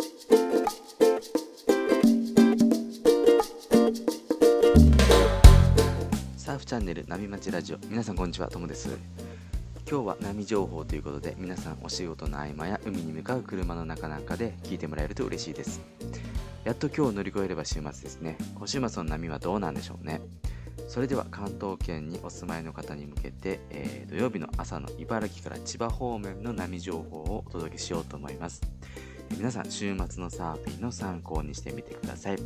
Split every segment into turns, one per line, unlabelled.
サーフチャンネル波町ラジオ。皆さんこんにちはともです。今日は波情報ということで皆さんお仕事の合間や海に向かう車の中なんかで聞いてもらえると嬉しいです。やっと今日を乗り越えれば週末ですね。今週末の波はどうなんでしょうね。それでは関東圏にお住まいの方に向けて、えー土曜日の朝の茨城から千葉方面の波情報をお届けしようと思います。皆さん週末のサーフィンの参考にしてみてください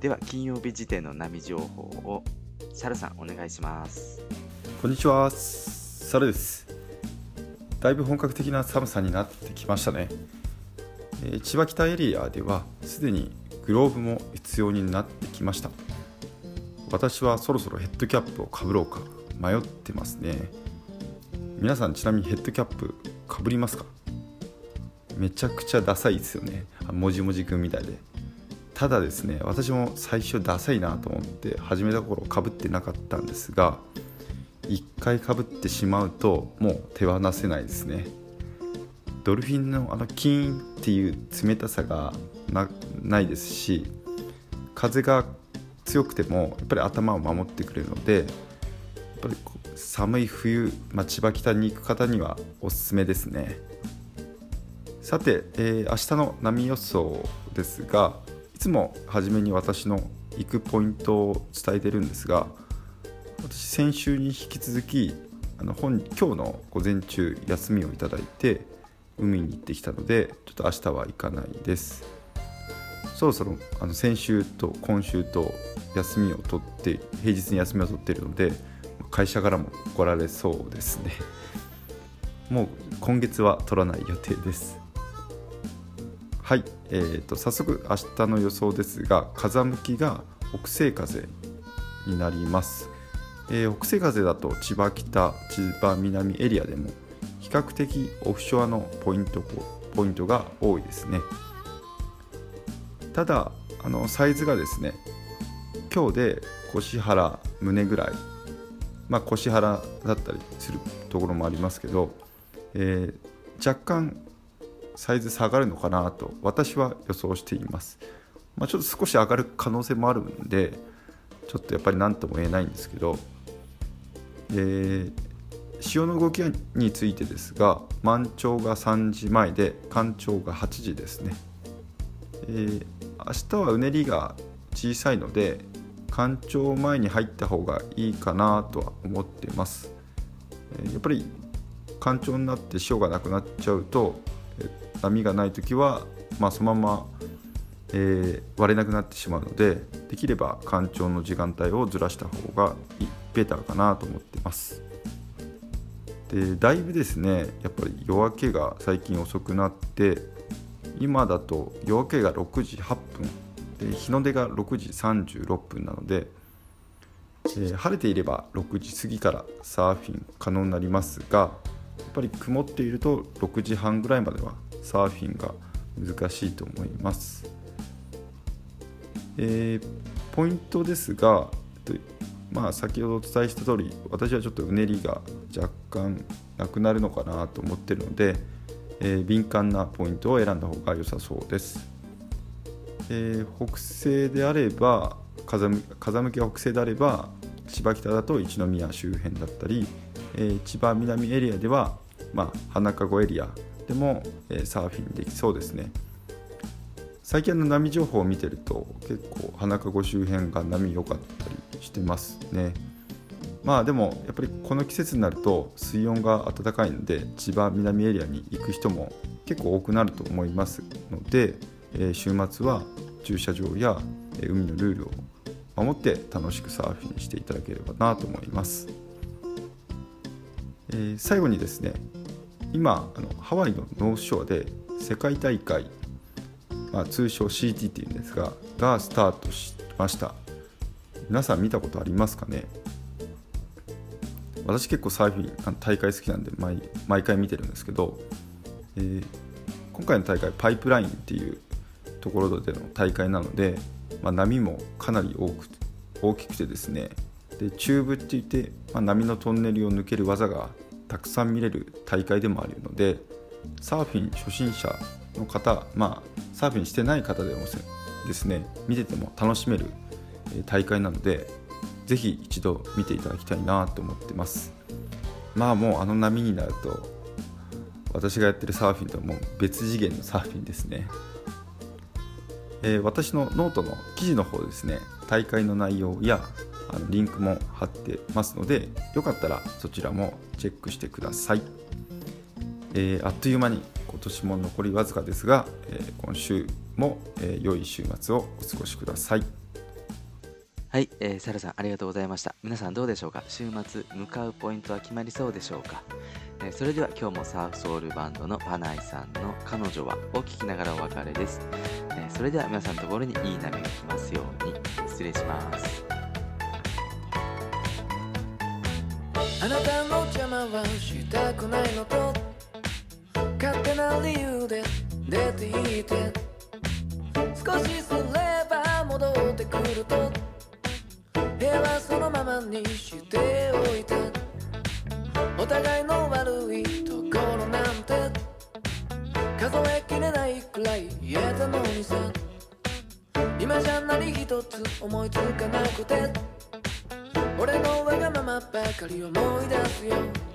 では金曜日時点の波情報をサルさんお願いします
こんにちは、サルです。だいぶ本格的な寒さになってきましたね。えー千葉北エリアではすでにグローブも必要になってきました。私はそろそろヘッドキャップをかぶろうか迷ってますね。皆さんちなみにヘッドキャップかぶりますか？めちゃくちゃダサいですよね。もじもじくんみたいで。ただですね私も最初ダサいなと思って始めた頃かぶってなかったんですが1回かぶってしまうともう手放せないですねドルフィンのあのキーンっていう冷たさがないですし風が強くてもやっぱり頭を守ってくれるのでやっぱり寒い冬、まあ、千葉北に行く方にはおすすめですねさて、えー明日の波予想ですがいつも初めに私の行くポイントを伝えてるんですが私先週に引き続きあの本今日の午前中休みをいただいて海に行ってきたのでちょっと明日は行かないです。そろそろあの先週と今週と休みを取って平日に休みを取っているので会社からも来られそうですね。もう今月は取らない予定です。はい、えー、と早速明日の予想ですが風向きが北西風になります、えー北西風だと千葉北千葉南エリアでも比較的オフショアのポイントポイントが多いですね。ただあのサイズがですね今日で腰腹胸ぐらいまあ腰腹だったりするところもありますけど、えー若干サイズ下がるのかなと私は予想しています、まあ、ちょっと少し上がる可能性もあるんでちょっとやっぱり何とも言えないんですけど、え潮の動きについてですが満潮が3時前で干潮が8時ですね、えー明日はうねりが小さいので干潮前に入った方がいいかなとは思ってます、えーやっぱり干潮になって潮がなくなっちゃうと波がない時は、まあ、そのまま、えー割れなくなってしまうのでできれば干潮の時間帯をずらした方がいいベターかなと思ってます。でだいぶですねやっぱり夜明けが最近遅くなって今だと夜明けが6時8分で日の出が6時36分なので、えー晴れていれば6時過ぎからサーフィン可能になりますがやっぱり曇っていると6時半ぐらいまではサーフィンが難しいと思います、えーポイントですがまあ先ほどお伝えした通り私はちょっとうねりが若干なくなるのかなと思ってるので、えー敏感なポイントを選んだ方が良さそうです、えー北西であれば風向きが北西であれば千葉北だと一宮周辺だったり、えー千葉南エリアでは、まあ、花籠エリアでも、えーサーフィンできそうですね。最近の波情報を見てると結構花籠周辺が波良かったりしてますね。まあでもやっぱりこの季節になると水温が暖かいので千葉南エリアに行く人も結構多くなると思いますので、えー週末は駐車場やえ海のルールを守って楽しくサーフィンしていただければなと思います、えー最後にですね今あのハワイのノースショアで世界大会まあ、通称 CT っていうんですががスタートしました。皆さん見たことありますかね？私結構サーフィンあの大会好きなんで毎毎回見てるんですけど、えー今回の大会パイプラインっていうところでの大会なので、まあ、波もかなり多く大きくてですねでチューブって言って、まあ、波のトンネルを抜ける技がたくさん見れる大会でもあるのでサーフィン初心者の方、まあ、サーフィンしてない方でもですね見てても楽しめる大会なのでぜひ一度見ていただきたいなと思ってます。まあもうあの波になると私がやってるサーフィンとはもう別次元のサーフィンですね、えー、私のノートの記事の方ですね大会の内容やあのリンクも貼ってますのでよかったらそちらもチェックしてください、えー、あっという間に今年も残りわずかですが、えー、今週も、え良い週末をお過ごしください。
はい、えー、サラさんありがとうございました。皆さんどうでしょうか？週末向かうポイントは決まりそうでしょうか、えー、それでは今日もサーフソウルバンドのパナイさんの彼女はを聞きながらお別れです、えー、それでは皆さんのところにいい波が来ますように。失礼します。あなたの邪魔はしたくないのと。勝手な理由で出ていて。少しすれば戻ってくると。部屋はそのままにしておいたお互いの悪いところなんて。数えきれないくらい言えたのにさ。今じゃ何一つ思いつかなくて。俺のわがままばかり思い出すよ。